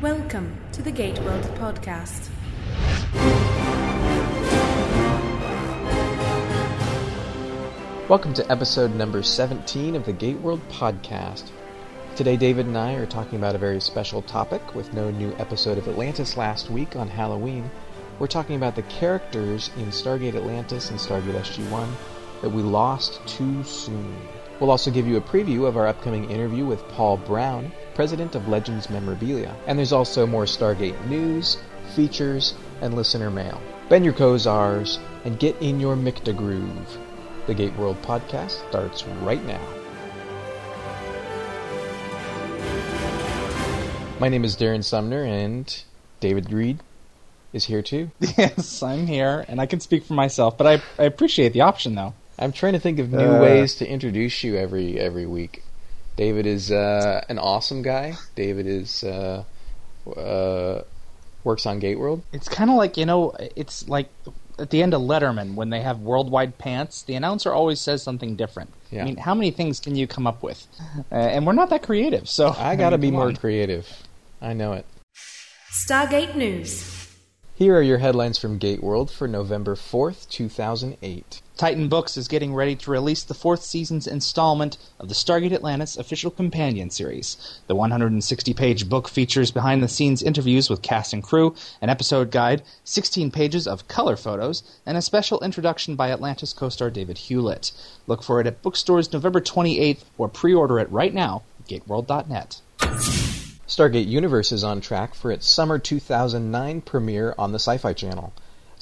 Welcome to the Gate World podcast. Welcome to episode number 17 of the Gate World podcast. Today, David and I are talking about a very special topic with no new episode of Atlantis last week on Halloween. We're talking about the characters in Stargate Atlantis and Stargate SG 1 that we lost too soon. We'll also give you a preview of our upcoming interview with Paul Brown, president of Legends Memorabilia. And there's also more Stargate news, features, and listener mail. Bend your Kozars and get in your Micta groove. The Gate World podcast starts right now. My name is Darren Sumner, and David Reed is here too. Yes, I'm here, and I can speak for myself, but I, I appreciate the option, though. I'm trying to think of new Uh. ways to introduce you every every week. David is uh, an awesome guy. David is uh, uh, works on Gate World. It's kind of like, you know, it's like at the end of Letterman when they have worldwide pants, the announcer always says something different. Yeah. I mean, how many things can you come up with? Uh, and we're not that creative, so. I got to mean, be more on. creative. I know it. Stargate News. Here are your headlines from Gate World for November 4th, 2008. Titan Books is getting ready to release the fourth season's installment of the Stargate Atlantis official companion series. The 160 page book features behind the scenes interviews with cast and crew, an episode guide, 16 pages of color photos, and a special introduction by Atlantis co star David Hewlett. Look for it at bookstores November 28th or pre order it right now at gateworld.net. Stargate Universe is on track for its summer 2009 premiere on the Sci Fi Channel.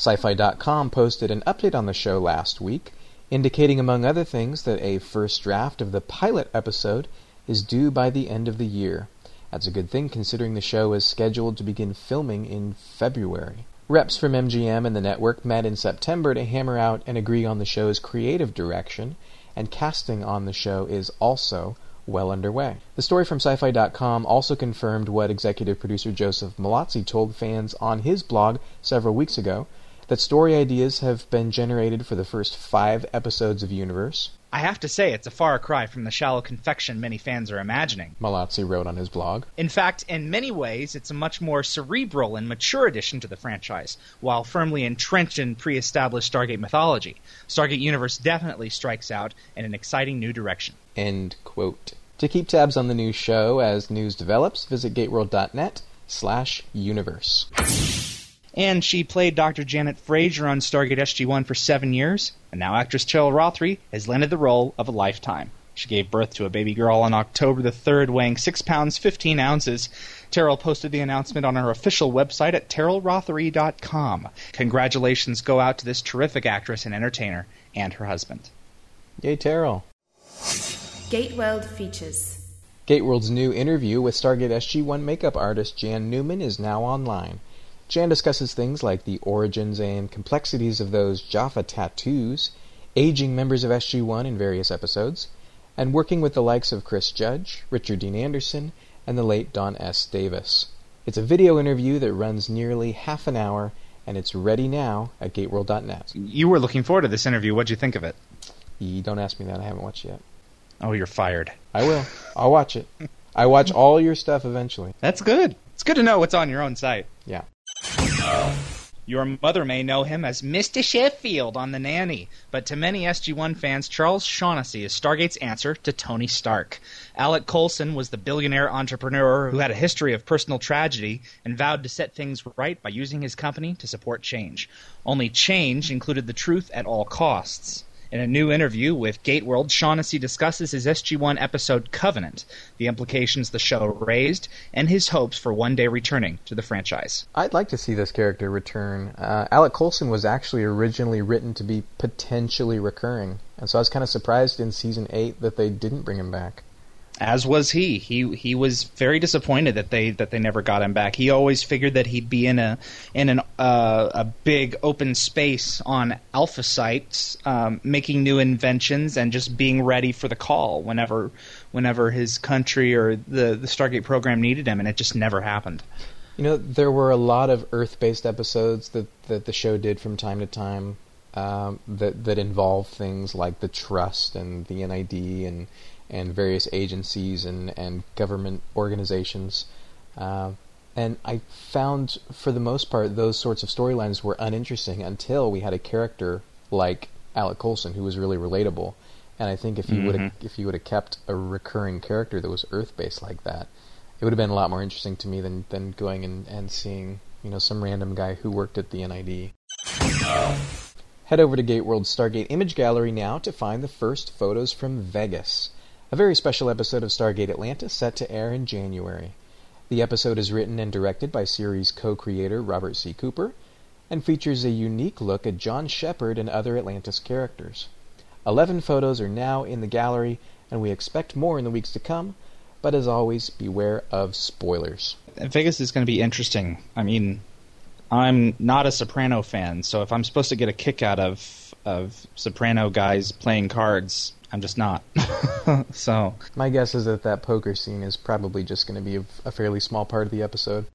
Sci-Fi.com posted an update on the show last week, indicating, among other things, that a first draft of the pilot episode is due by the end of the year. That's a good thing considering the show is scheduled to begin filming in February. Reps from MGM and the network met in September to hammer out and agree on the show's creative direction, and casting on the show is also well underway. The story from sci-fi.com also confirmed what executive producer Joseph Mallozzi told fans on his blog several weeks ago, that story ideas have been generated for the first five episodes of Universe. I have to say, it's a far cry from the shallow confection many fans are imagining. Mallozzi wrote on his blog. In fact, in many ways, it's a much more cerebral and mature addition to the franchise, while firmly entrenched in pre established Stargate mythology. Stargate Universe definitely strikes out in an exciting new direction. End quote. To keep tabs on the new show as news develops, visit gateworld.net slash universe. And she played Dr. Janet Fraiser on Stargate SG 1 for seven years, and now actress Teryl Rothery has landed the role of a lifetime. She gave birth to a baby girl on October the 3rd, weighing 6 pounds 15 ounces. Teryl posted the announcement on her official website at terylrothery.com. Congratulations go out to this terrific actress and entertainer and her husband. Yay, Teryl. Gateworld features. Gateworld's new interview with Stargate SG-1 makeup artist Jan Newman is now online. Jan discusses things like the origins and complexities of those Jaffa tattoos, aging members of SG-1 in various episodes, and working with the likes of Chris Judge, Richard Dean Anderson, and the late Don S. Davis. It's a video interview that runs nearly half an hour, and it's ready now at gateworld.net. You were looking forward to this interview. What'd you think of it? You don't ask me that, I haven't watched yet. Oh, you're fired. I will. I'll watch it. I watch all your stuff eventually. That's good. It's good to know what's on your own site. Yeah. Your mother may know him as Mr. Sheffield on The Nanny, but to many SG1 fans, Charles Shaughnessy is Stargate's answer to Tony Stark. Alec Colson was the billionaire entrepreneur who had a history of personal tragedy and vowed to set things right by using his company to support change. Only change included the truth at all costs. In a new interview with Gateworld, Shaughnessy discusses his SG1 episode Covenant, the implications the show raised, and his hopes for one day returning to the franchise. I'd like to see this character return. Uh, Alec Colson was actually originally written to be potentially recurring, and so I was kind of surprised in season eight that they didn't bring him back. As was he. He he was very disappointed that they that they never got him back. He always figured that he'd be in a in an uh, a big open space on Alpha sites, um, making new inventions and just being ready for the call whenever whenever his country or the the Stargate program needed him, and it just never happened. You know, there were a lot of Earth-based episodes that that the show did from time to time um, that that involved things like the trust and the NID and and various agencies and and government organizations. Uh, And I found, for the most part, those sorts of storylines were uninteresting until we had a character like Alec Colson who was really relatable. And I think if you would have if you would have kept a recurring character that was Earth based like that, it would have been a lot more interesting to me than than going and, and seeing you know some random guy who worked at the NID. Head over to Gateworld's Stargate Image Gallery now to find the first photos from Vegas, a very special episode of Stargate Atlantis set to air in January. The episode is written and directed by series co-creator Robert C. Cooper and features a unique look at John Sheppard and other Atlantis characters. Eleven photos are now in the gallery, and we expect more in the weeks to come, but as always, beware of spoilers. Vegas is going to be interesting. I mean, I'm not a Soprano fan, so if I'm supposed to get a kick out of of Soprano guys playing cards, I'm just not. so My guess is that that poker scene is probably just going to be a, fairly small part of the episode.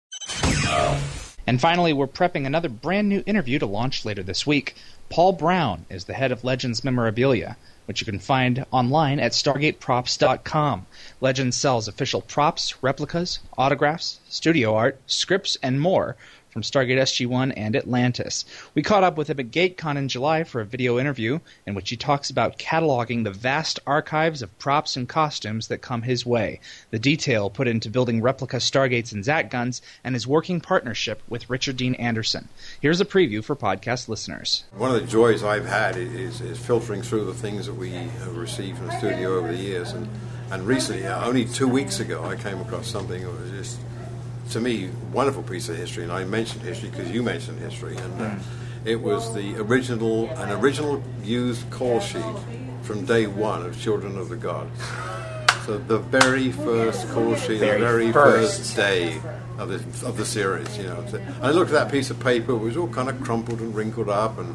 And finally, we're prepping another brand new interview to launch later this week. Paul Brown is the head of Legends Memorabilia, which you can find online at StargateProps.com. Legends sells official props, replicas, autographs, studio art, scripts, and more from Stargate SG-1 and Atlantis. We caught up with him at GateCon in July for a video interview in which he talks about cataloging the vast archives of props and costumes that come his way, the detail put into building replica Stargates and Zat guns, and his working partnership with Richard Dean Anderson. Here's a preview for podcast listeners. One of the joys I've had is, is filtering through the things that we have received from the studio over the years. And, and recently, uh, only two weeks ago, I came across something that was just, to me, wonderful piece of history. And I mentioned history because you mentioned history. And uh, it was the original, an original used call sheet from day one of Children of the Gods. So the very first call sheet, Very the very first. first day of the of the series. You know, and I looked at that piece of paper; it was all kind of crumpled and wrinkled up and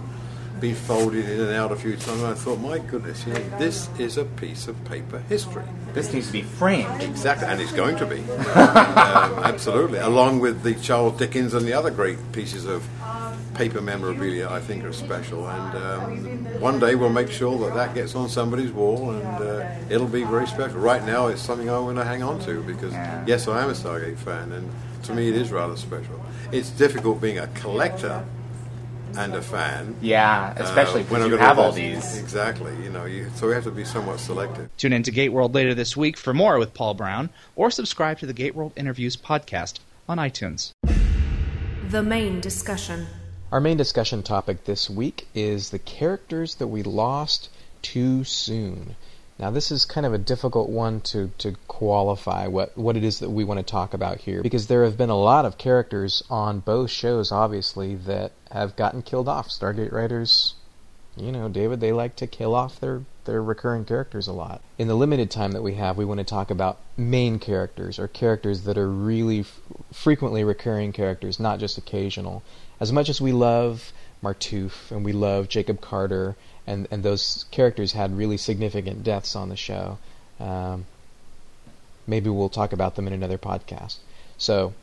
been folded in and out a few times. I thought, my goodness, you know, this is a piece of paper history. This needs to be framed. Exactly, and it's going to be um, absolutely, along with the Charles Dickens and the other great pieces of paper memorabilia. I think are special, and um, one day we'll make sure that that gets on somebody's wall, and uh, it'll be very special. Right now, it's something I want to hang on to because yes, I am a Stargate fan, and to me, it is rather special. It's difficult being a collector and a fan. Yeah, especially uh, when because you have all these. Exactly, you know, you, so we have to be somewhat selective. Tune in to Gateworld later this week for more with Paul Brown, or subscribe to the Gateworld Interviews podcast on iTunes. The main discussion. Our main discussion topic this week is the characters that we lost too soon. Now, this is kind of a difficult one to, to qualify what, what it is that we want to talk about here because there have been a lot of characters on both shows, obviously, that have gotten killed off. Stargate writers, you know, David, they like to kill off their, their recurring characters a lot. In the limited time that we have, we want to talk about main characters or characters that are really f- frequently recurring characters, not just occasional. As much as we love Martouf and we love Jacob Carter, and, and those characters had really significant deaths on the show, um, maybe we'll talk about them in another podcast. So,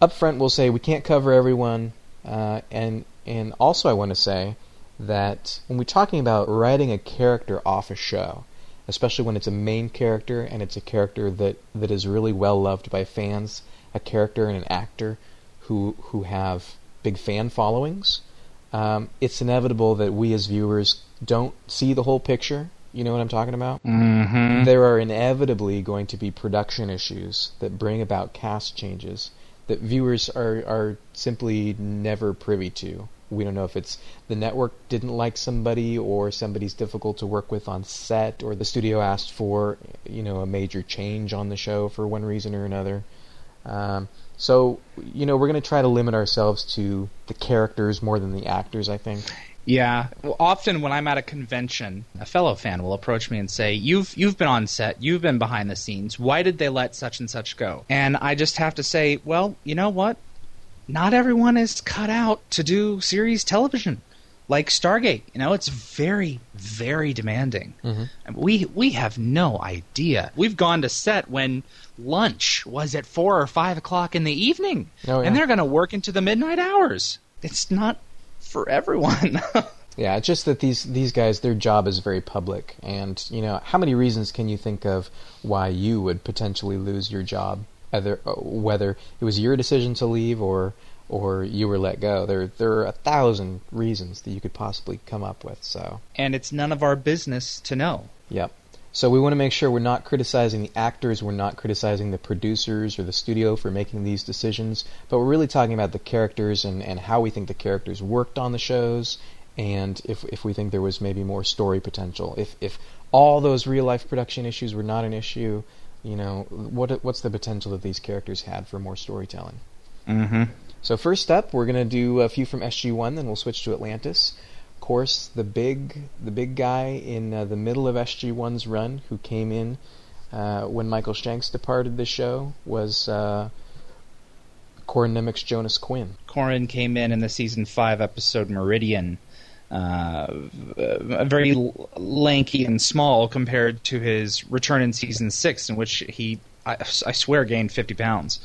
up front, we'll say we can't cover everyone, uh, and and also I want to say that when we're talking about writing a character off a show, especially when it's a main character and it's a character that, that is really well loved by fans, a character and an actor who who have big fan followings, um, it's inevitable that we as viewers don't see the whole picture. You know what I'm talking about? Mm-hmm. There are inevitably going to be production issues that bring about cast changes that viewers are, are simply never privy to. We don't know if it's the network didn't like somebody or somebody's difficult to work with on set or the studio asked for, you know, a major change on the show for one reason or another. Um, so, you know, we're going to try to limit ourselves to the characters more than the actors, I think. Yeah. Well, often when I'm at a convention, a fellow fan will approach me and say, "You've you've been on set, you've been behind the scenes. Why did they let such and such go?" And I just have to say, "Well, you know what? Not everyone is cut out to do series television." Like Stargate, you know, it's very, very demanding. Mm-hmm. And We we have no idea. We've gone to set when lunch was at four or five o'clock in the evening, Oh, yeah. and they're going to work into the midnight hours. It's not for everyone. Yeah, it's just that these these guys, their job is very public, and you know, how many reasons can you think of why you would potentially lose your job either uh, whether it was your decision to leave or or you were let go. There there are a thousand reasons that you could possibly come up with. So And it's none of our business to know. Yep. So we want to make sure we're not criticizing the actors, we're not criticizing the producers or the studio for making these decisions, but we're really talking about the characters and, and how we think the characters worked on the shows and if if we think there was maybe more story potential. If if all those real life production issues were not an issue, you know, what what's the potential that these characters had for more storytelling? Mm-hmm. So first up, we're gonna do a few from SG1, then we'll switch to Atlantis. Of course, the big the big guy in uh, the middle of SG1's run, who came in uh, when Michael Shanks departed the show, was uh, Corin Nemec's Jonas Quinn. Corin came in in the season five episode Meridian, uh, very l- lanky and small compared to his return in season six, in which he, I, I swear, gained fifty pounds.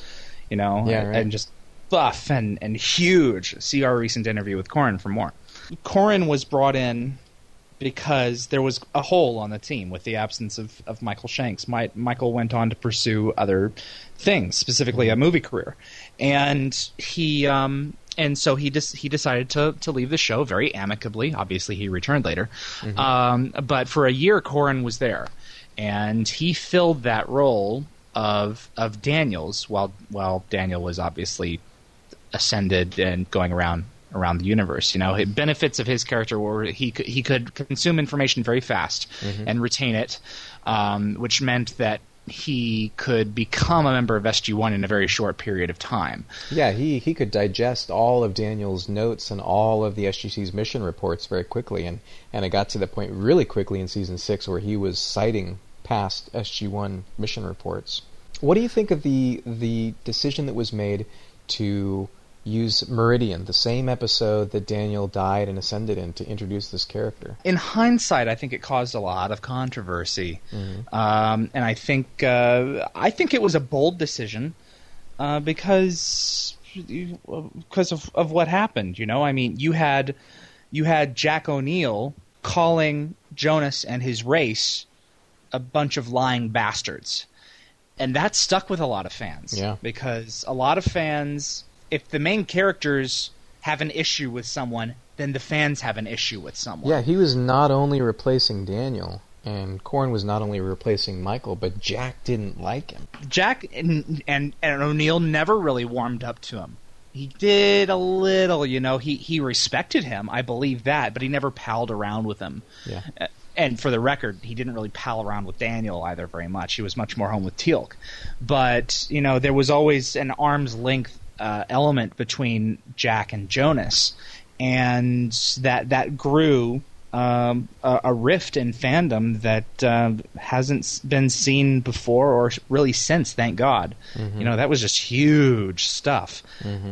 You know, Yeah, and, right. and just buff and and huge. See our recent interview with Corin for more. Corin was brought in because there was a hole on the team with the absence of, of Michael Shanks. My, Michael went on to pursue other things, specifically a movie career, and he um, and so he just he decided to to leave the show very amicably. Obviously, he returned later, um, but for a year, Corin was there, and he filled that role of of Daniels while while Daniel was obviously ascended and going around around the universe. You know, it, benefits of his character were he could, he could consume information very fast and retain it, um, which meant that he could become a member of SG1 in a very short period of time. Yeah, he, he could digest all of Daniel's notes and all of the SGC's mission reports very quickly, and, and it got to the point really quickly in season six where he was citing past SG1 mission reports. What do you think of the the decision that was made to use Meridian, the same episode that Daniel died and ascended in, to introduce this character? in hindsight, I think it caused a lot of controversy, um, and I think uh, I think it was a bold decision uh, because because of, of what happened. You know, I mean, you had you had Jack O'Neill calling Jonas and his race a bunch of lying bastards, and that stuck with a lot of fans. Yeah. because a lot of fans, if the main characters have an issue with someone, then the fans have an issue with someone. Yeah, he was not only replacing Daniel, and Corin was not only replacing Michael, but Jack didn't like him. Jack and, and and O'Neill never really warmed up to him. He did a little, you know. He he respected him, I believe that, but he never palled around with him. Yeah. And for the record, he didn't really pal around with Daniel either very much. He was much more home with Teal'c. But you know, there was always an arm's length uh, element between Jack and Jonas, and that that grew um, a, a rift in fandom that uh, hasn't been seen before or really since. Thank God. You know that was just huge stuff.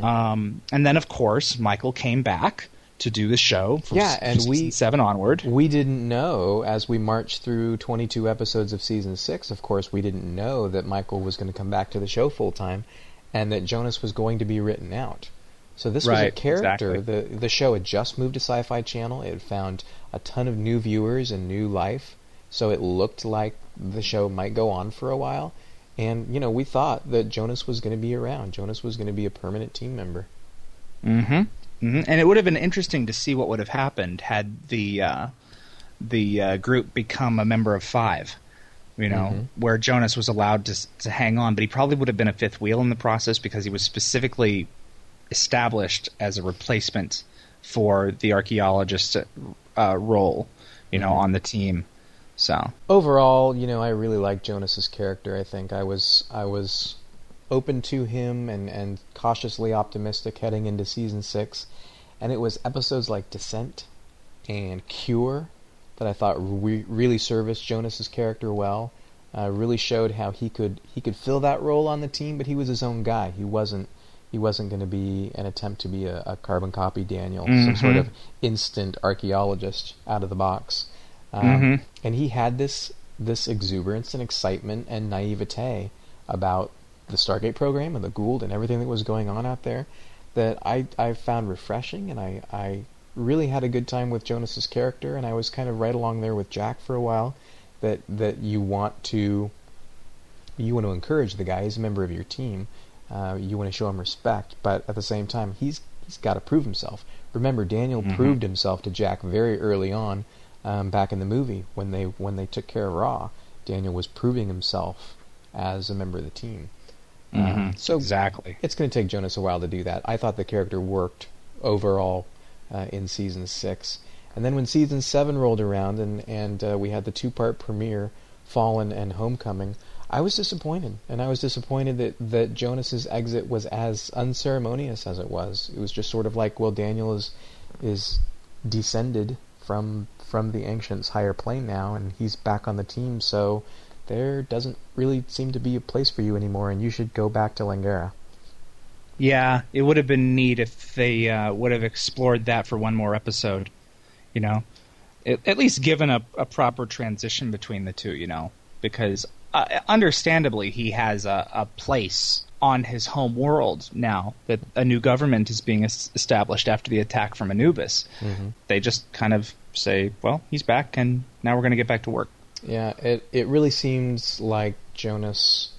Um, and then, of course, Michael came back to do the show. From Yeah, and we- seven onward. We didn't know as we marched through 22 episodes of season 6, of course, we didn't know that Michael was going to come back to the show full time and that Jonas was going to be written out. So this was a character. exactly. The the show had just moved to Sci-Fi Channel. It had found a ton of new viewers and new life. So it looked like the show might go on for a while. And you know, we thought that Jonas was going to be around. Jonas was going to be a permanent team member. Mm-hmm. hmm And it would have been interesting to see what would have happened had the uh, the uh, group become a member of five. You know, Mhm. where Jonas was allowed to to hang on, but he probably would have been a fifth wheel in the process because he was specifically established as a replacement for the archaeologist uh, role. You know, on the team. So overall, you know, I really like Jonas's character. I think I was I was open to him and and cautiously optimistic heading into season six, and it was episodes like Descent and Cure that I thought re- really serviced Jonas's character well. Uh, really showed how he could he could fill that role on the team, but he was his own guy. He wasn't he wasn't going to be an attempt to be a, a carbon copy Daniel, some sort of instant archaeologist out of the box. Um, Mhm. And he had this this exuberance and excitement and naivete about the Stargate program and the Goa'uld and everything that was going on out there that I I found refreshing, and I I really had a good time with Jonas's character, and I was kind of right along there with Jack for a while. That that you want to you want to encourage the guy. He's a member of your team. Uh, you want to show him respect, but at the same time, he's he's got to prove himself. Remember, Daniel Mm-hmm. proved himself to Jack very early on, um, back in the movie when they when they took care of Ra. Daniel was proving himself as a member of the team. Uh, Mhm. so exactly. it's going to take Jonas a while to do that. I thought the character worked overall uh, in season six, and then when season seven rolled around and and uh, we had the two part premiere, Fallen and Homecoming, I was disappointed, and I was disappointed that that Jonas's exit was as unceremonious as it was. It was just sort of like, well, Daniel is is descended from from the ancients' higher plane now, and he's back on the team, so. There doesn't really seem to be a place for you anymore, and you should go back to Langara. Yeah, it would have been neat if they uh, would have explored that for one more episode. You know, at, at least given a, a proper transition between the two. You know, because uh, understandably he has a, a place on his home world now that a new government is being es- established after the attack from Anubis. They just kind of say, "Well, he's back, and now we're going to get back to work." Yeah, it it really seems like Jonas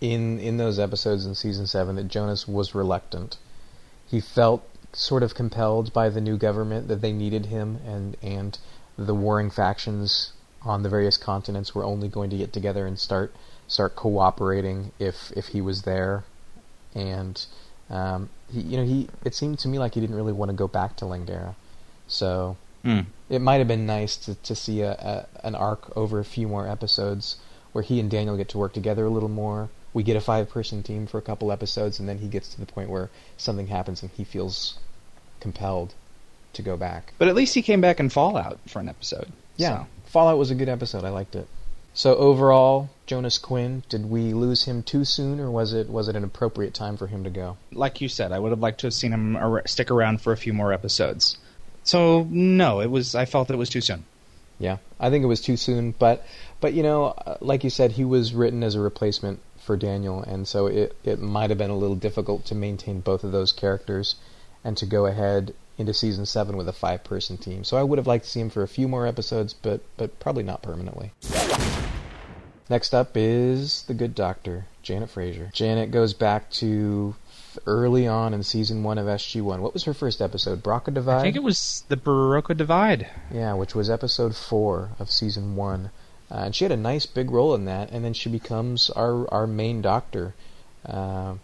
in in those episodes in season seven that Jonas was reluctant. He felt sort of compelled by the new government that they needed him, and and the warring factions on the various continents were only going to get together and start start cooperating if if he was there, and um, he you know he it seemed to me like he didn't really want to go back to Langara, so Mm. it might have been nice to, to see a, a an arc over a few more episodes where he and Daniel get to work together a little more. We get a five person team for a couple episodes, and then he gets to the point where something happens and he feels compelled to go back. But at least he came back in Fallout for an episode. Yeah, so. Fallout was a good episode. I liked it. So overall, Jonas Quinn, did we lose him too soon, or was it was it an appropriate time for him to go? like you said, I would have liked to have seen him stick around for a few more episodes. So no, it was. I felt it was too soon. Yeah, I think it was too soon, but but you know, uh, like you said, he was written as a replacement for Daniel, and so it it might have been a little difficult to maintain both of those characters and to go ahead into season seven with a five person team. So I would have liked to see him for a few more episodes, but but probably not permanently. Next up is the Good Doctor, Janet Fraiser. Janet goes back to early on in season one of SG One. What was her first episode? Broca Divide. I think it was the Broca Divide. Yeah, which was episode four of season one, uh, and she had a nice big role in that. And then she becomes our our main doctor uh,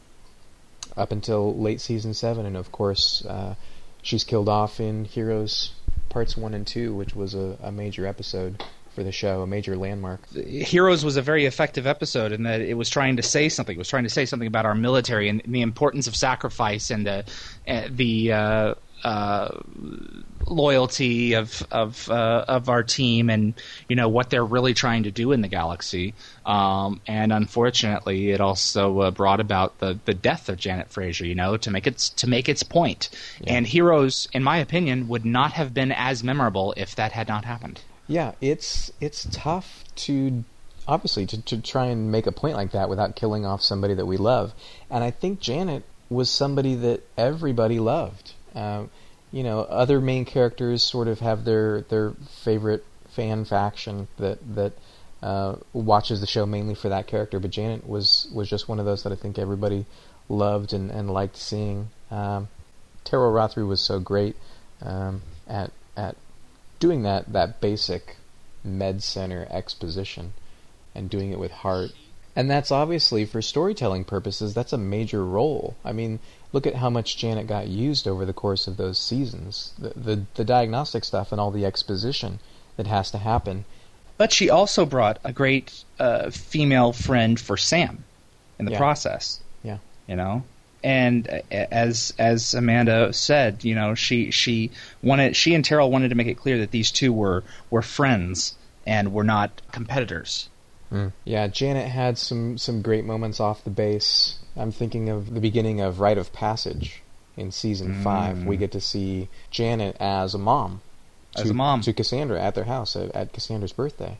up until late season seven, and of course uh, she's killed off in Heroes parts one and two, which was a, a major episode for the show, a major landmark. Heroes was a very effective episode in that it was trying to say something. It was trying to say something about our military and, the importance of sacrifice and the the uh, uh, loyalty of of uh, of our team and you know what they're really trying to do in the galaxy. Um, and unfortunately, it also uh, brought about the, the death of Janet Fraiser. You know, to make its to make its point. And Heroes, in my opinion, would not have been as memorable if that had not happened. Yeah, it's it's tough to obviously to, to try and make a point like that without killing off somebody that we love. And I think Janet was somebody that everybody loved. Um, you know, other main characters sort of have their their favorite fan faction that that uh, watches the show mainly for that character. But Janet was was just one of those that I think everybody loved and, and liked seeing. Um, Rothery was so great um, at at doing that that basic med center exposition and doing it with heart. And that's obviously for storytelling purposes, that's a major role. I mean, look at how much Janet got used over the course of those seasons. The the, the diagnostic stuff and all the exposition that has to happen. But she also brought a great uh, female friend for Sam in the Yeah. process. Yeah. You know, and uh, as as Amanda said, you know, she she wanted she and Teryl wanted to make it clear that these two were were friends and were not competitors. Yeah, Janet had some some great moments off the base. I'm thinking of the beginning of Rite of Passage in season five. We get to see Janet as a mom, As to, a mom. to Cassandra at their house at, at Cassandra's birthday.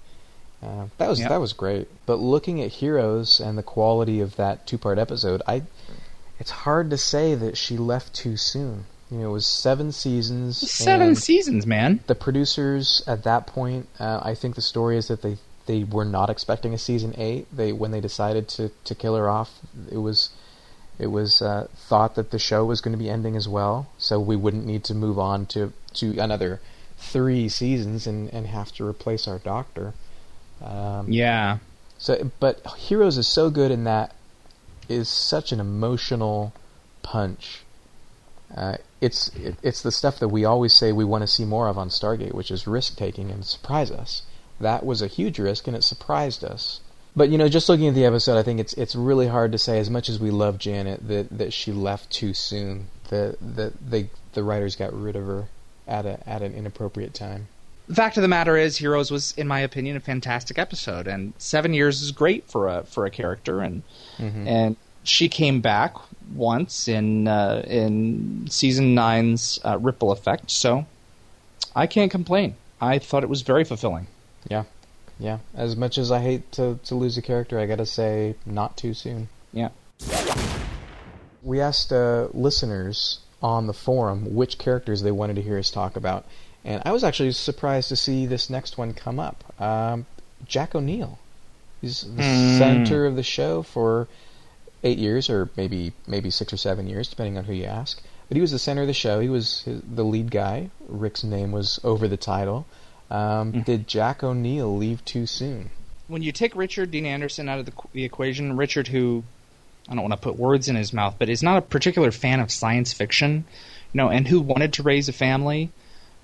Uh, that was Yep. that was great. But looking at Heroes and the quality of that two part episode, I it's hard to say that she left too soon. You know, it was seven seasons. Seven seasons, man. the producers at that point, uh, I think the story is that they they were not expecting a season eight. They when they decided to to kill her off, it was it was uh, thought that the show was going to be ending as well, so we wouldn't need to move on to to another three seasons and and have to replace our Doctor. Um, Yeah. so, but Heroes is so good in that is such an emotional punch. Uh, it's it, it's the stuff that we always say we want to see more of on Stargate, which is risk taking and surprise us. That was a huge risk, and it surprised us. But you know, just looking at the episode, I think it's it's really hard to say. As much as we love Janet, that that she left too soon. That that they the writers got rid of her at a at an inappropriate time. The fact of the matter is, Heroes was, in my opinion, a fantastic episode, and seven years is great for a for a character, and and she came back once in uh, in season nine's uh, Ripple Effect, so I can't complain. I thought it was very fulfilling. Yeah, yeah. As much as I hate to to lose a character, I gotta say, not too soon. Yeah. We asked uh, listeners on the forum which characters they wanted to hear us talk about, and I was actually surprised to see this next one come up. Um, Jack O'Neill. He's the center of the show for eight years, or maybe maybe six or seven years, depending on who you ask. But he was the center of the show. He was his, the lead guy. Rick's name was over the title. Um, Did Jack O'Neill leave too soon? When you take Richard Dean Anderson out of the, the equation, Richard, who I don't want to put words in his mouth, but is not a particular fan of science fiction, you know, and who wanted to raise a family.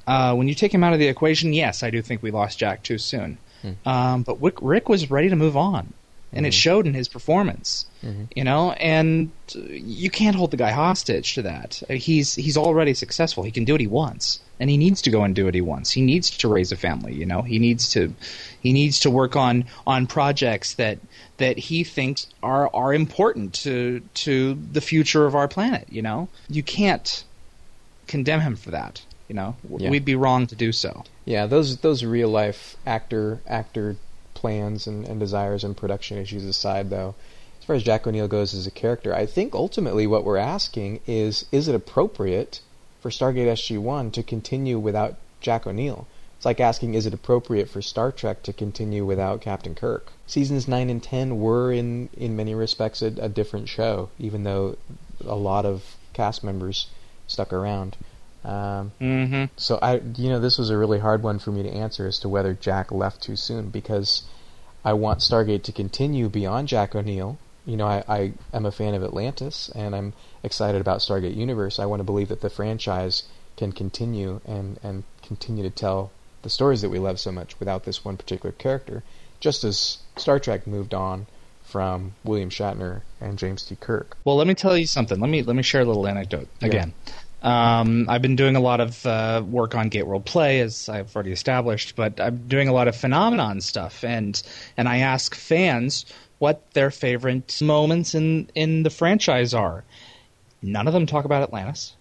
Uh, when you take him out of the equation, yes, I do think we lost Jack too soon. Um, but Rick, Rick was ready to move on, and it showed in his performance. You know, and uh, you can't hold the guy hostage to that. Uh, He's he's already successful. He can do what he wants, and he needs to go and do what he wants. He needs to raise a family. You know, he needs to he needs to work on on projects that that he thinks are are important to to the future of our planet. You know, you can't condemn him for that. You know, Yeah. we'd be wrong to do so. Yeah, those those real life actor actor plans and, and desires and production issues aside, though, as far as Jack O'Neill goes as a character, I think ultimately what we're asking is: is it appropriate for Stargate SG One to continue without Jack O'Neill? It's like asking: is it appropriate for Star Trek to continue without Captain Kirk? Seasons nine and ten were in in many respects a, a different show, even though a lot of cast members stuck around. Um, Mm-hmm. so I, you know, this was a really hard one for me to answer as to whether Jack left too soon because I want Stargate to continue beyond Jack O'Neill. You know, I, I am a fan of Atlantis and I'm excited about Stargate Universe. I want to believe that the franchise can continue and, and continue to tell the stories that we love so much without this one particular character, just as Star Trek moved on from William Shatner and James T. Kirk. Well, let me tell you something. Let me let me share a little anecdote again. Um, I've been doing a lot of uh, work on Gate World Play, as I've already established, but I'm doing a lot of phenomenon stuff, and and I ask fans what their favorite moments in in the franchise are. None of them talk about Atlantis.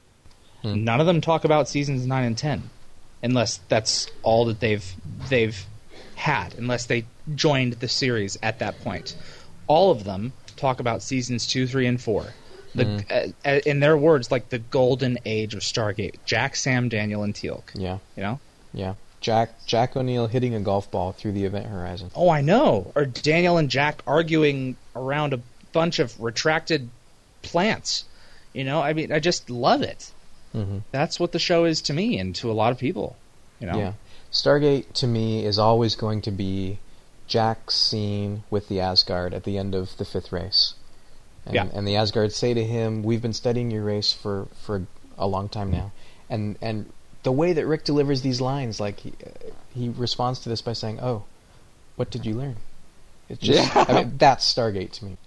None of them talk about seasons nine and ten, unless that's all that they've they've had, unless they joined the series at that point. All of them talk about seasons two, three, and four. The, uh, uh, in their words, like the golden age of Stargate. Jack, Sam, Daniel, and Teal'c. Yeah, You know? yeah. Jack Jack O'Neill hitting a golf ball through the event horizon. Oh, I know. Or Daniel and Jack arguing around a bunch of retracted plants. You know, I mean, I just love it. Mhm. That's what the show is to me and to a lot of people. You know? Yeah. Stargate to me is always going to be Jack's scene with the Asgard at the end of the fifth race. And, Yeah. and the Asgard say to him, "We've been studying your race for, for a long time now." Mm-hmm. And and the way that Rick delivers these lines, like he, he responds to this by saying, "Oh, what did you learn?" It's just, I mean, that's Stargate to me.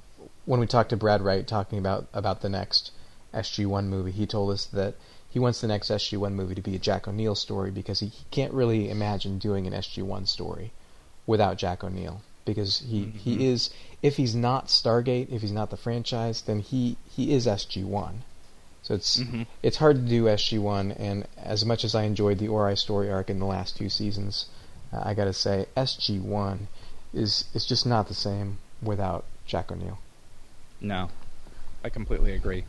When we talked to Brad Wright talking about about the next SG1 movie, he told us that he wants the next SG1 movie to be a Jack O'Neill story because he, he can't really imagine doing an SG1 story without Jack O'Neill because he, he is if he's not Stargate, if he's not the franchise, then he, he is SG1. So it's it's hard to do SG1 and as much as I enjoyed the Ori story arc in the last two seasons, uh, I got to say SG1 is is just not the same without Jack O'Neill. No. I completely agree.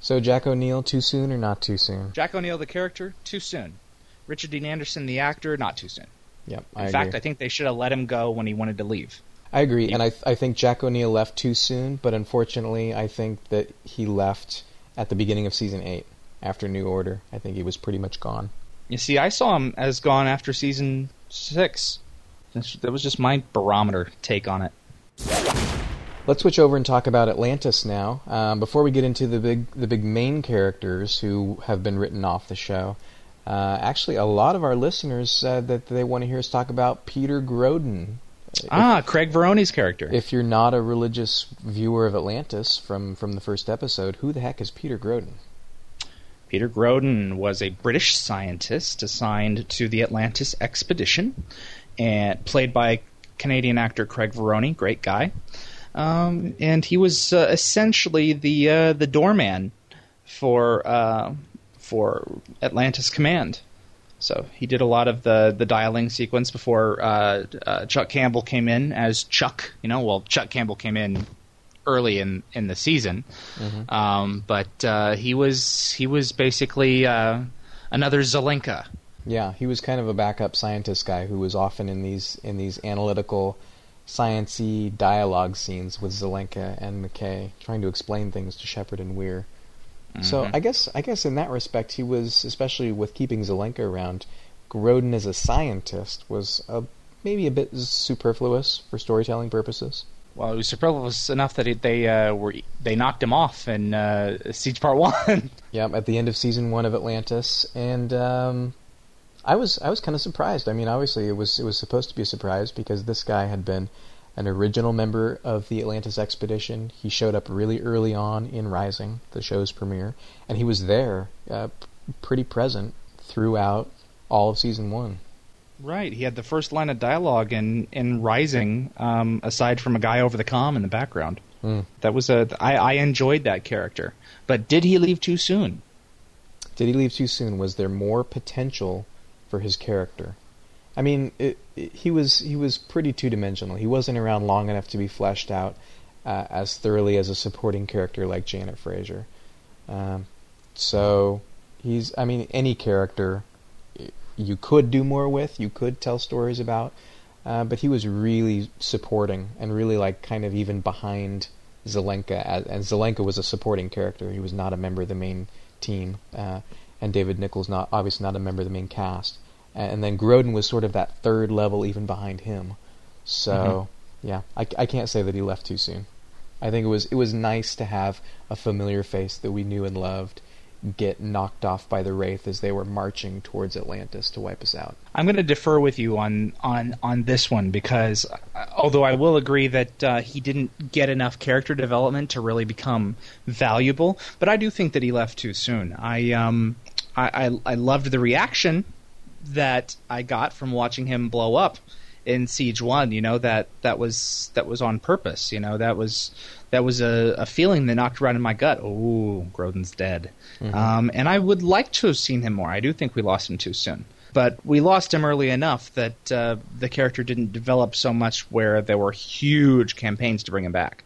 So Jack O'Neill too soon or not too soon? Jack O'Neill, the character, too soon. Richard Dean Anderson, the actor, not too soon. Yep, In I fact. I think they should have let him go when he wanted to leave. I agree, and I th- I think Jack O'Neill left too soon, but unfortunately, I think that he left at the beginning of season eight after New Order. I think he was pretty much gone. You see, I saw him as gone after season six. That was just my barometer take on it. Let's switch over and talk about Atlantis now. Um, before we get into the big the big main characters who have been written off the show, uh, actually, a lot of our listeners said that they want to hear us talk about Peter Grodin. Ah, Craig Veroni's character. If you're not a religious viewer of Atlantis from from the first episode, who the heck is Peter Grodin? Peter Grodin was a British scientist assigned to the Atlantis expedition, and played by Canadian actor Craig Veroni, great guy. Um, and he was uh, essentially the uh, the doorman for uh, for Atlantis Command. So he did a lot of the the dialing sequence before uh, uh, Chuck Campbell came in as Chuck. You know, well, Chuck Campbell came in early in in the season, um, but uh, he was he was basically uh, another Zelenka. Yeah, he was kind of a backup scientist guy who was often in these in these analytical, sciency dialogue scenes with Zelenka and McKay, trying to explain things to Sheppard and Weir. So I guess I guess in that respect, he was especially with keeping Zelenka around. Grodin as a scientist was a, maybe a bit superfluous for storytelling purposes. Well, it was superfluous enough that it, they uh, were they knocked him off in uh, Siege Part One. Yeah, at the end of season one of Atlantis, and um, I was I was kind of surprised. I mean, obviously it was it was supposed to be a surprise because this guy had been an original member of the Atlantis expedition. He showed up really early on in Rising, the show's premiere, and he was there, uh, pretty present throughout all of season one. right, he had the first line of dialogue in in Rising, um, aside from a guy over the comm in the background. Hmm. That was a I, I enjoyed that character, but did he leave too soon? Did he leave too soon? Was there more potential for his character? I mean, it, it, he was he was pretty two dimensional. He wasn't around long enough to be fleshed out uh, as thoroughly as a supporting character like Janet Fraiser. Um, so he's I mean any character you could do more with, you could tell stories about, uh, but he was really supporting and really like kind of even behind Zelenka. As, and Zelenka was a supporting character. He was not a member of the main team, uh, and David Nykl not obviously not a member of the main cast. And then Grodin was sort of that third level, even behind him. So yeah, I, I can't say that he left too soon. I think it was it was nice to have a familiar face that we knew and loved get knocked off by the Wraith as they were marching towards Atlantis to wipe us out. I'm going to defer with you on on on this one because uh, although I will agree that uh, he didn't get enough character development to really become valuable, but I do think that he left too soon. I um I I, I loved the reaction that I got from watching him blow up in Siege One. You know that that was that was on purpose. You know that was that was a, a feeling that knocked around in my gut. Oh, Grodin's dead. Um, and I would like to have seen him more. I do think we lost him too soon. But we lost him early enough that uh, the character didn't develop so much where there were huge campaigns to bring him back.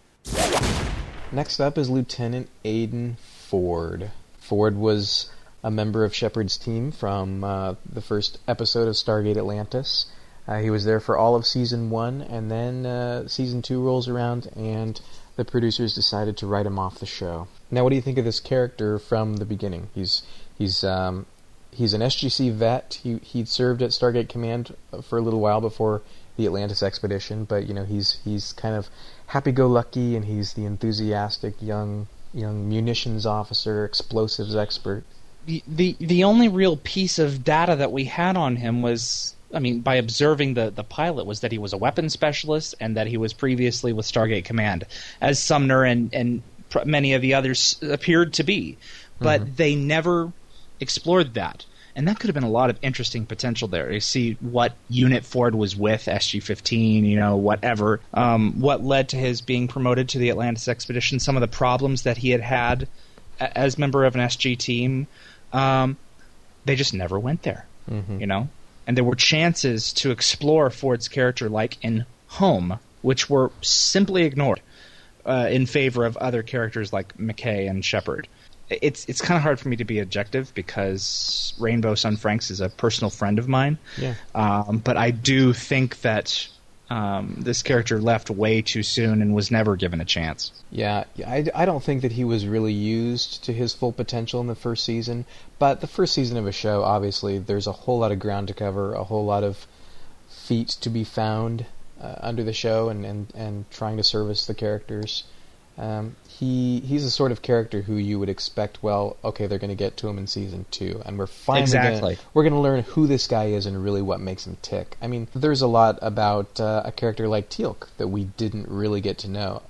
Next up is Lieutenant Aiden Ford. Ford was a member of Sheppard's team from uh, the first episode of Stargate Atlantis. Uh, he was there for all of season one, and then uh, season two rolls around, and the producers decided to write him off the show. Now, what do you think of this character from the beginning? He's he's um, he's an SGC vet. He he'd served at Stargate Command for a little while before the Atlantis expedition, but you know he's he's kind of happy-go-lucky, and he's the enthusiastic young young munitions officer, explosives expert. The the the only real piece of data that we had on him was I mean by observing the the pilot was that he was a weapons specialist and that he was previously with Stargate Command as Sumner and and pr- many of the others appeared to be. But they never explored that. And that could have been a lot of interesting potential there. You see what unit Ford was with SG-15 you know whatever um, what led to his being promoted to the Atlantis expedition some of the problems that he had had a- as member of an SG team um, they just never went there, you know. And there were chances to explore Ford's character, like in Home, which were simply ignored uh, in favor of other characters like McKay and Sheppard. it's it's kind of hard for me to be objective because Rainbow Sun Franks is a personal friend of mine. Yeah. Um, but I do think that um, this character left way too soon and was never given a chance. Yeah, I, I don't think that he was really used to his full potential in the first season. But the first season of a show, obviously, there's a whole lot of ground to cover, a whole lot of feats to be found uh, under the show, and, and, and trying to service the characters. Um, he he's the sort of character who you would expect. Well, okay, they're going to get to him in season two, and we're finally Exactly. gonna, we're going to learn who this guy is and really what makes him tick. I mean, there's a lot about uh, a character like Teal'c that we didn't really get to know,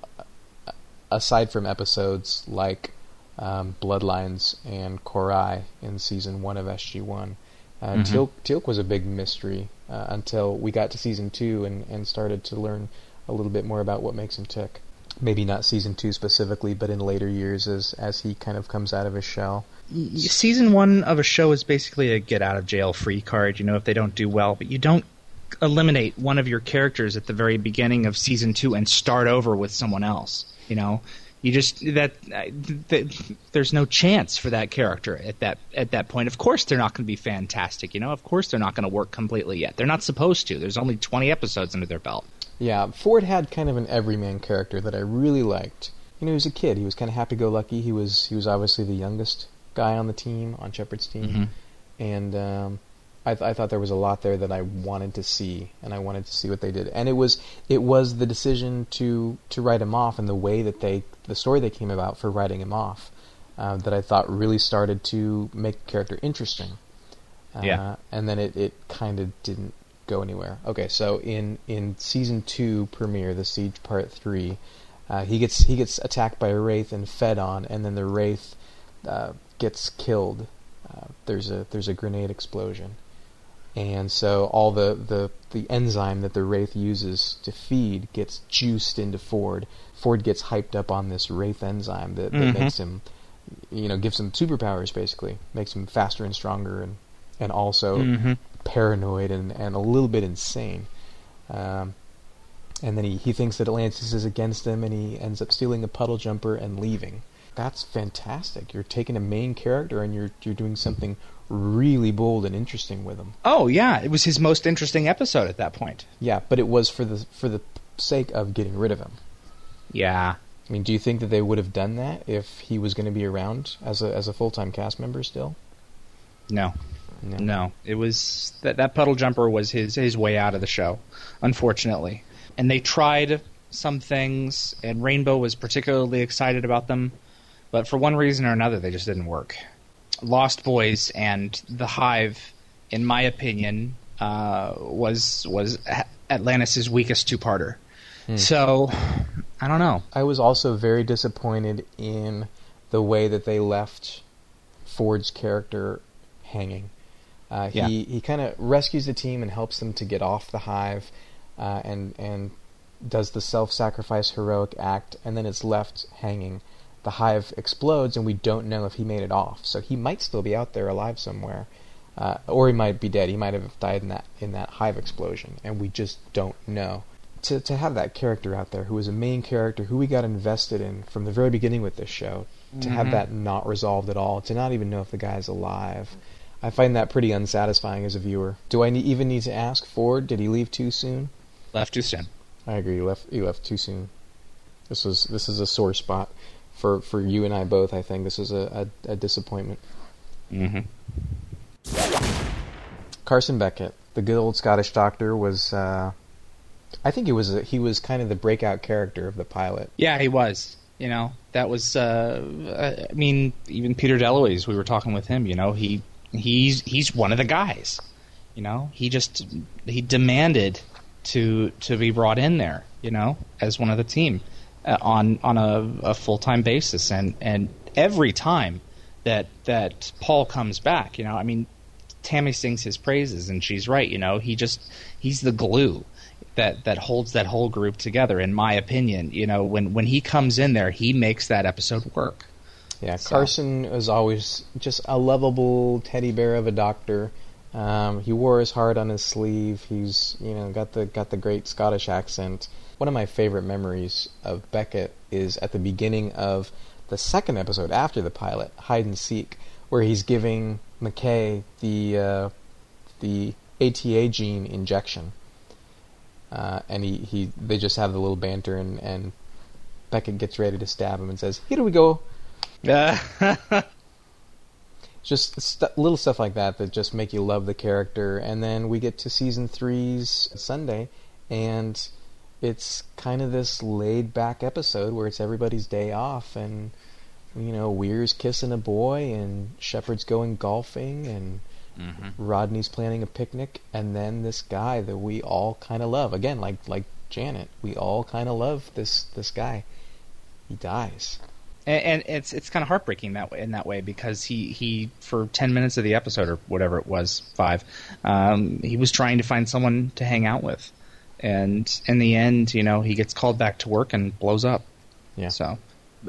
aside from episodes like um, Bloodlines and Cor-ai in season one of SG One. Uh, Mhm. Teal'c, Teal'c was a big mystery uh, until we got to season two and, and started to learn a little bit more about what makes him tick. Maybe not season two specifically, but in later years as as he kind of comes out of his shell. Season one of a show is basically a get out of jail free card. You know, if they don't do well, but you don't eliminate one of your characters at the very beginning of season two and start over with someone else. You know, you just that, that there's no chance for that character at that at that point. Of course, they're not going to be fantastic. You know, of course, they're not going to work completely yet. They're not supposed to. There's only 20 episodes under their belt. Yeah, Ford had kind of an everyman character that I really liked. You know, he was a kid. He was kind of happy-go-lucky. He was he was obviously the youngest guy on the team on Sheppard's team, Mhm. and um, I, th- I thought there was a lot there that I wanted to see, and I wanted to see what they did. And it was it was the decision to to write him off and the way that they the story they came about for writing him off uh, that I thought really started to make the character interesting. Uh, Yeah. and then it, it kind of didn't go anywhere. Okay, so in in season two premiere, the Siege Part Three, uh, he gets he gets attacked by a wraith and fed on, and then the wraith uh, gets killed. Uh, there's a there's a grenade explosion, and so all the, the the enzyme that the wraith uses to feed gets juiced into Ford. Ford gets hyped up on this wraith enzyme that, that Mhm. makes him, you know, gives him superpowers basically, makes him faster and stronger, and and also Mhm. Paranoid and, and a little bit insane. Um, and then he, he thinks that Atlantis is against him, and he ends up stealing a puddle jumper and leaving. That's fantastic. You're taking a main character and you're you're doing something really bold and interesting with him. Oh yeah, it was his most interesting episode at that point. Yeah, but it was for the for the sake of getting rid of him. Yeah. I mean, do you think that they would have done that if he was going to be around as a as a full time cast member still? No. No, it was that that puddle jumper was his his way out of the show, unfortunately. And they tried some things, and Rainbow was particularly excited about them, but for one reason or another, they just didn't work. Lost Boys and The Hive, in my opinion, uh, was was Atlantis' weakest two-parter. So, I don't know. I was also very disappointed in the way that they left Ford's character hanging. Uh, Yeah. He he kind of rescues the team and helps them to get off the hive, uh, and and does the self-sacrifice heroic act, and then it's left hanging. The hive explodes, and we don't know if he made it off. So he might still be out there alive somewhere, uh, or he might be dead. He might have died in that in that hive explosion, and we just don't know. To to have that character out there who was a main character who we got invested in from the very beginning with this show, to have Mhm. that not resolved at all, to not even know if the guy's alive. I find that pretty unsatisfying as a viewer. Do I ne- even need to ask Ford? Did he leave too soon? Left too soon. I agree. You left. He left too soon. This was this is a sore spot for for you and I both. I think this is a a, a disappointment. Mm-hmm. Carson Beckett, the good old Scottish doctor, was. Uh, I think he was a, he was kind of the breakout character of the pilot. Yeah, he was. You know, that was. Uh, I mean, even Peter DeLuise. We were talking with him. You know, he he's he's one of the guys. You know, he just he demanded to to be brought in there. You know, as one of the team uh, on on a, a full time basis, and and every time that that Paul comes back, you know, I mean, Tammy sings his praises, and she's right. You know, he just he's the glue that that holds that whole group together. In my opinion, you know, when when he comes in there, he makes that episode work. Yeah, So- Carson is always just a lovable teddy bear of a doctor. Um, he wore his heart on his sleeve. He's you know got the got the great Scottish accent. One of my favorite memories of Beckett is at the beginning of the second episode after the pilot, Hide and Seek, where he's giving McKay the uh, the ATA gene injection, uh, and he, he they just have the little banter, and, and Beckett gets ready to stab him and says, "Here we go." just st- little stuff like that that just make you love the character. And then we get to season three's Sunday, and it's kind of this laid back episode where it's everybody's day off, and you know Weir's kissing a boy, and Sheppard's going golfing, and mm-hmm. Rodney's planning a picnic, and then this guy that we all kind of love again, like like Janet, we all kind of love this this guy. He dies. And, and it's it's kind of heartbreaking that way in that way because he he for ten minutes of the episode or whatever it was five, um, he was trying to find someone to hang out with, and in the end, you know, he gets called back to work and blows up. Yeah. So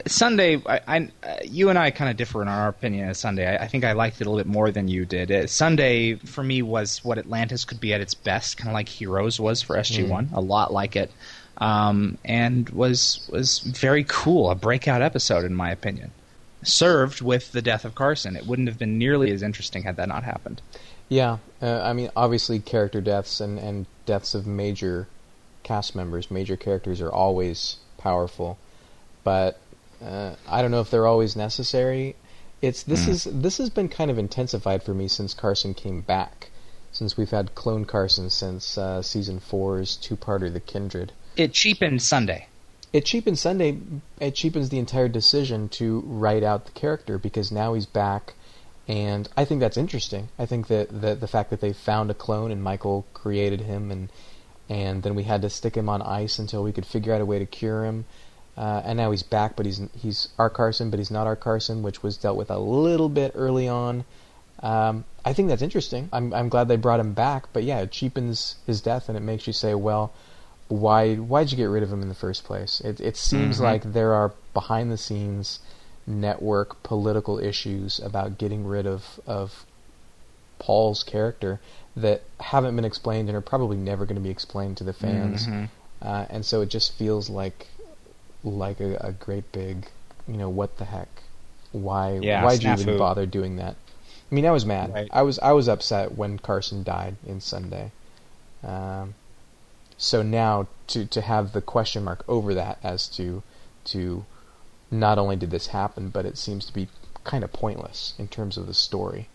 Sunday, I, I you and I kind of differ in our opinion of Sunday. I, I think I liked it a little bit more than you did. Uh, Sunday for me was what Atlantis could be at its best, kind of like Heroes was for SG One, a lot like it, um, and was was very cool. A breakout episode, in my opinion. Served with the death of Carson, it wouldn't have been nearly as interesting had that not happened. Yeah, uh, I mean, obviously, character deaths and, and deaths of major cast members, major characters, are always powerful, but uh, I don't know if they're always necessary. It's this is this has been kind of intensified for me since Carson came back, since we've had Clone Carson since uh, season four's two-parter, The Kindred. It cheapened Sunday. It cheapens Sunday. It cheapens the entire decision to write out the character because now he's back, and I think that's interesting. I think that, that the fact that they found a clone and Michael created him, and and then we had to stick him on ice until we could figure out a way to cure him, uh, and now he's back, but he's he's our Carson, but he's not our Carson, which was dealt with a little bit early on. Um, I think that's interesting. I'm I'm glad they brought him back, but yeah, it cheapens his death, and it makes you say, well why why'd you get rid of him in the first place? It it seems Mhm. like there are behind the scenes network political issues about getting rid of of Paul's character that haven't been explained and are probably never going to be explained to the fans. Mhm. Uh, and so it just feels like like a, a great big, you know, what the heck? Why Yeah, why'd you even bother doing that? I mean, I was mad. Right. I was I was upset when Carson died in Sunday. Um, so now to to have the question mark over that as to to not only did this happen, but it seems to be kind of pointless in terms of the story.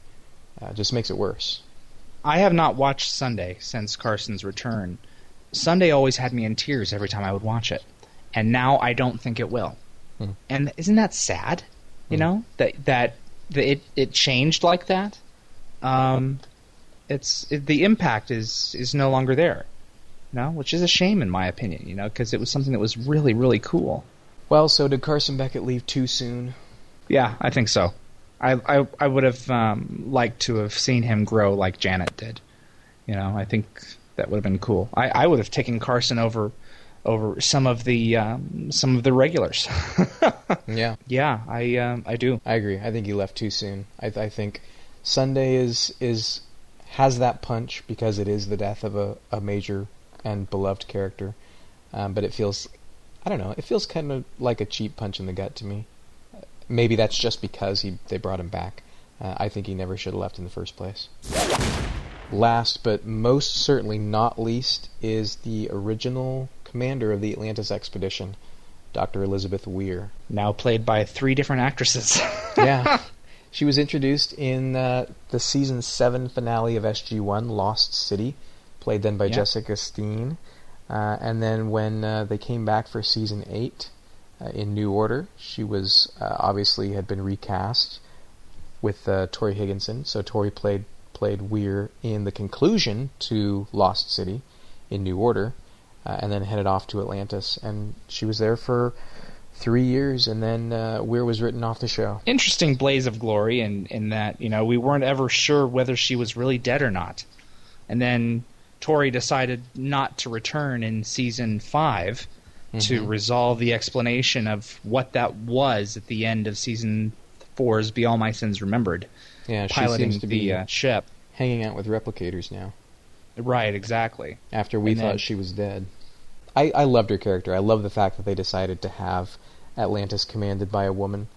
Uh, just makes it worse. I have not watched Sunday since Carson's return. Sunday always had me in tears every time I would watch it, and now I don't think it will. Hmm. And isn't that sad? You know that that that it it changed like that. Um, it's it, the impact is is no longer there. You know, which is a shame in my opinion. You know, because it was something that was really really cool. Well, so did Carson Beckett leave too soon? Yeah, I think so. I I, I would have um, liked to have seen him grow like Janet did. You know, I think that would have been cool. I, I would have taken Carson over over some of the um, some of the regulars. Yeah, yeah, I um, I do. I agree. I think he left too soon. I, I think Sunday is is has that punch because it is the death of a, a major and beloved character, um, but it feels I don't know. It feels kind of like a cheap punch in the gut to me. Maybe that's just because he they brought him back. Uh, I think he never should have left in the first place. Last but most certainly not least is the original commander of the Atlantis expedition, Dr. Elizabeth Weir. Now played by three different actresses. yeah. She was introduced in uh, the season seven finale of SG One, Lost City, played then by Yeah. Jessica Steen. Uh, and then when uh, they came back for season eight uh, in New Order, she was uh, obviously had been recast with uh, Tori Higginson. So Tori played played Weir in the conclusion to Lost City in New Order, uh, and then headed off to Atlantis. And she was there for three years, and then uh, Weir was written off the show. Interesting blaze of glory in in that you know we weren't ever sure whether she was really dead or not, and then Tori decided not to return in season 5 to resolve the explanation of what that was at the end of season four's "Be All My Sins Remembered," Yeah, she piloting seems to the be uh, ship. hanging out with replicators now. Right, exactly. After we And thought then- she was dead, I, I loved her character. I love the fact that they decided to have Atlantis commanded by a woman.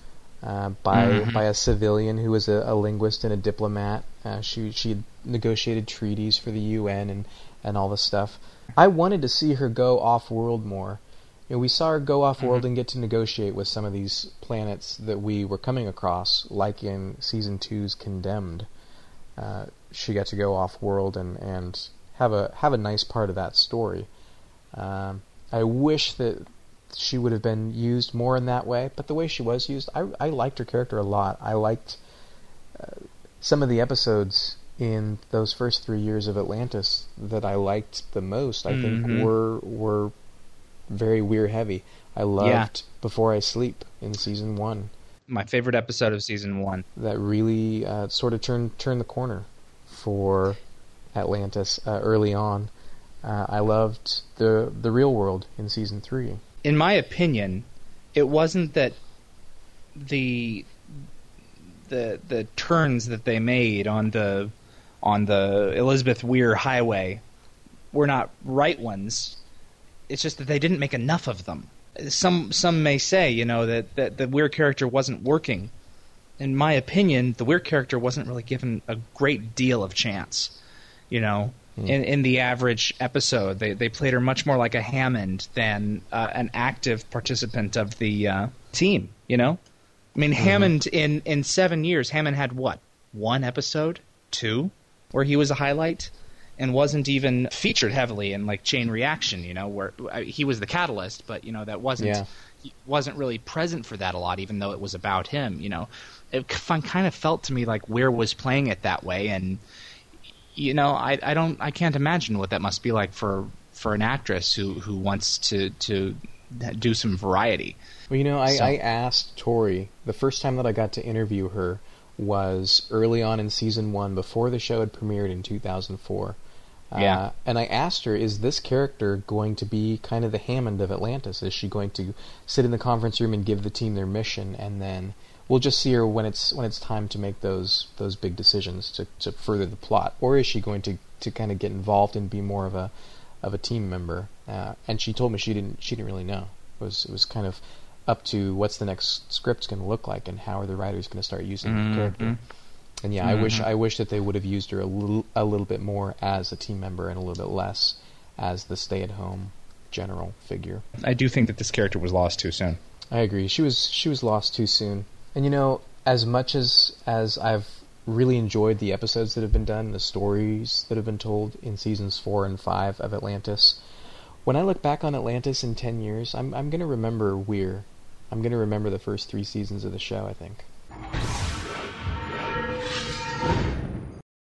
Uh, by Mhm. by a civilian who was a, a linguist and a diplomat. Uh, she she negotiated treaties for the UN and and all this stuff. I wanted to see her go off world more. You know, we saw her go off world and get to negotiate with some of these planets that we were coming across, like in season two's Condemned. Uh, she got to go off world and, and have a have a nice part of that story. Um, I wish that she would have been used more in that way, but the way she was used, I, I liked her character a lot. I liked uh, some of the episodes in those first three years of Atlantis that I liked the most. I Mhm. think were were very Weir heavy. I loved Before I Sleep in season one. My favorite episode of season one. That really uh, sort of turned turned the corner for Atlantis uh, early on. Uh, I loved the the real world in season three. In my opinion, it wasn't that the the the turns that they made on the on the Elizabeth Weir highway were not right ones. It's just that they didn't make enough of them. Some some may say, you know, that, that the Weir character wasn't working. In my opinion, the Weir character wasn't really given a great deal of chance. You know, in in the average episode, they they played her much more like a Hammond than uh, an active participant of the uh, team. You know, I mean, Hammond in in seven years, Hammond had what one episode, two, where he was a highlight, and wasn't even featured heavily in like Chain Reaction. You know, where uh, he was the catalyst, but you know that wasn't Yeah. he wasn't really present for that a lot, even though it was about him. You know, it kind of felt to me like Weir was playing it that way, and you know, I I don't I can't imagine what that must be like for for an actress who who wants to to do some variety. Well, you know, I, So- I asked Tori the first time that I got to interview her was early on in season one, before the show had premiered in 2004. Yeah. Uh, and I asked her, is this character going to be kind of the Hammond of Atlantis? Is she going to sit in the conference room and give the team their mission, and then we'll just see her when it's when it's time to make those those big decisions to, to further the plot, or is she going to, to kind of get involved and be more of a of a team member? Uh, and she told me she didn't she didn't really know. It was it was kind of up to what's the next script going to look like and how are the writers going to start using the character. And yeah, I wish I wish that they would have used her a little a little bit more as a team member and a little bit less as the stay-at-home general figure. I do think that this character was lost too soon. I agree. She was she was lost too soon. And you know, as much as as I've really enjoyed the episodes that have been done, the stories that have been told in seasons 4 and 5 of Atlantis, when I look back on Atlantis in 10 years, I'm I'm going to remember Weir. I'm going to remember the first 3 seasons of the show, I think.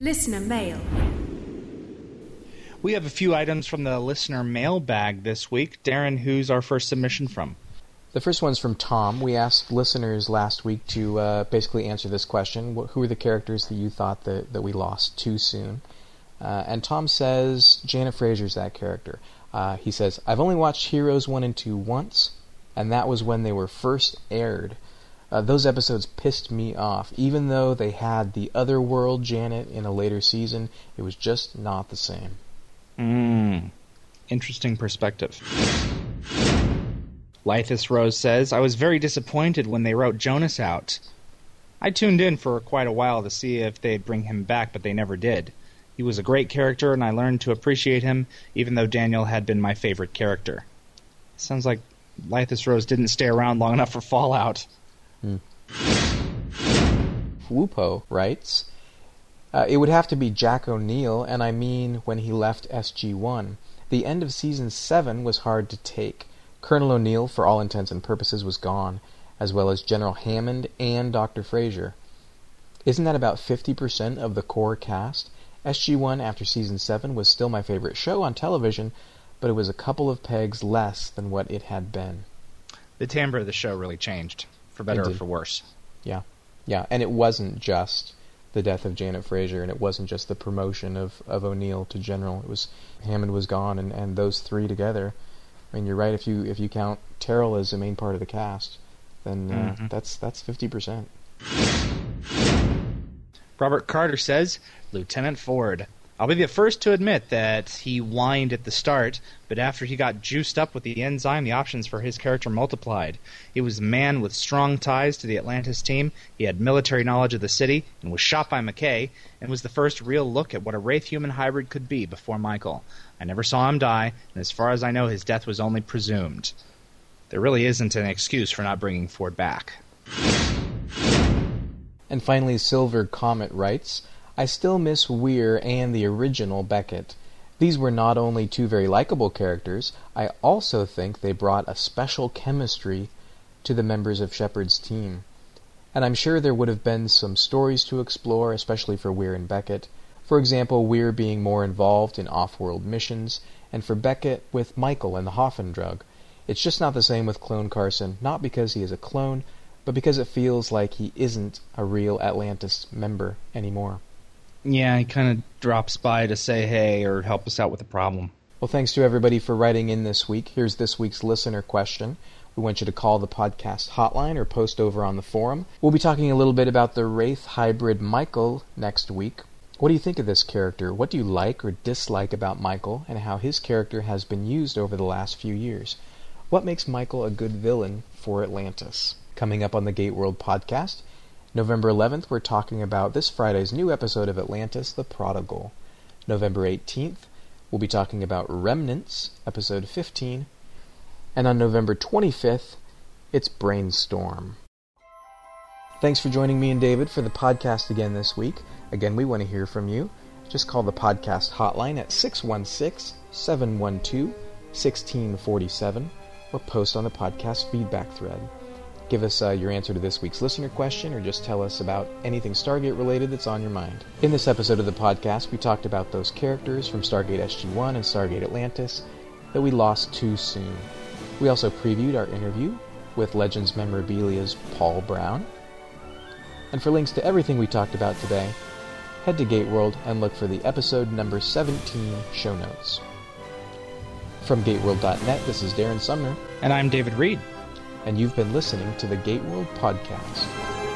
Listener mail. We have a few items from the listener mailbag this week. Darren, who's our first submission from? The first one's from Tom. We asked listeners last week to uh, basically answer this question: Wh- Who are the characters that you thought that, that we lost too soon? Uh, and Tom says Janet Fraiser's that character. Uh, he says I've only watched Heroes one and two once, and that was when they were first aired. Uh, those episodes pissed me off. Even though they had the other world Janet in a later season, it was just not the same. Mm. Interesting perspective. Lythis Rose says, I was very disappointed when they wrote Jonas out. I tuned in for quite a while to see if they'd bring him back, but they never did. He was a great character, and I learned to appreciate him, even though Daniel had been my favorite character. Sounds like Lythis Rose didn't stay around long enough for Fallout. Wupo writes, uh, it would have to be Jack O'Neill, and I mean when he left SG-1. The end of season 7 was hard to take. Colonel O'Neill, for all intents and purposes, was gone, as well as General Hammond and Dr. Fraiser. Isn't that about 50% of the core cast? SG-1 after season 7 was still my favorite show on television, but it was a couple of pegs less than what it had been. The timbre of the show really changed, for better or for worse. Yeah, yeah, and it wasn't just the death of Janet Fraiser, and it wasn't just the promotion of, of O'Neill to general. It was Hammond was gone, and, and those three together. I mean, you're right. If you if you count Teryl as the main part of the cast, then uh, Mhm. that's that's fifty percent. Robert Carter says, Lieutenant Ford. I'll be the first to admit that he whined at the start, but after he got juiced up with the enzyme, the options for his character multiplied. He was a man with strong ties to the Atlantis team, he had military knowledge of the city, and was shot by McKay, and was the first real look at what a Wraith human hybrid could be before Michael. I never saw him die, and as far as I know, his death was only presumed. There really isn't an excuse for not bringing Ford back. And finally, Silver Comet writes, I still miss Weir and the original Beckett. These were not only two very likable characters, I also think they brought a special chemistry to the members of Sheppard's team. And I'm sure there would have been some stories to explore, especially for Weir and Beckett. For example, Weir being more involved in off world missions, and for Beckett with Michael and the Hoffan drug. It's just not the same with Clone Carson, not because he is a clone, but because it feels like he isn't a real Atlantis member anymore. Yeah, he kind of drops by to say hey or help us out with a problem. Well, thanks to everybody for writing in this week. Here's this week's listener question. We want you to call the podcast hotline or post over on the forum. We'll be talking a little bit about the Wraith hybrid Michael next week. What do you think of this character? What do you like or dislike about Michael and how his character has been used over the last few years? What makes Michael a good villain for Atlantis? Coming up on the Gate World podcast, November 11th, we're talking about this Friday's new episode of Atlantis the Prodigal. November 18th, we'll be talking about Remnants, episode 15. And on November 25th, it's Brainstorm. Thanks for joining me and David for the podcast again this week. Again, we want to hear from you. Just call the podcast hotline at 616 712 1647 or post on the podcast feedback thread. Give us uh, your answer to this week's listener question, or just tell us about anything Stargate related that's on your mind. In this episode of the podcast, we talked about those characters from Stargate SG 1 and Stargate Atlantis that we lost too soon. We also previewed our interview with Legends Memorabilia's Paul Brown. And for links to everything we talked about today, head to Gateworld and look for the episode number 17 show notes. From GateWorld.net, this is Darren Sumner. And I'm David Read and you've been listening to the Gateworld Podcast.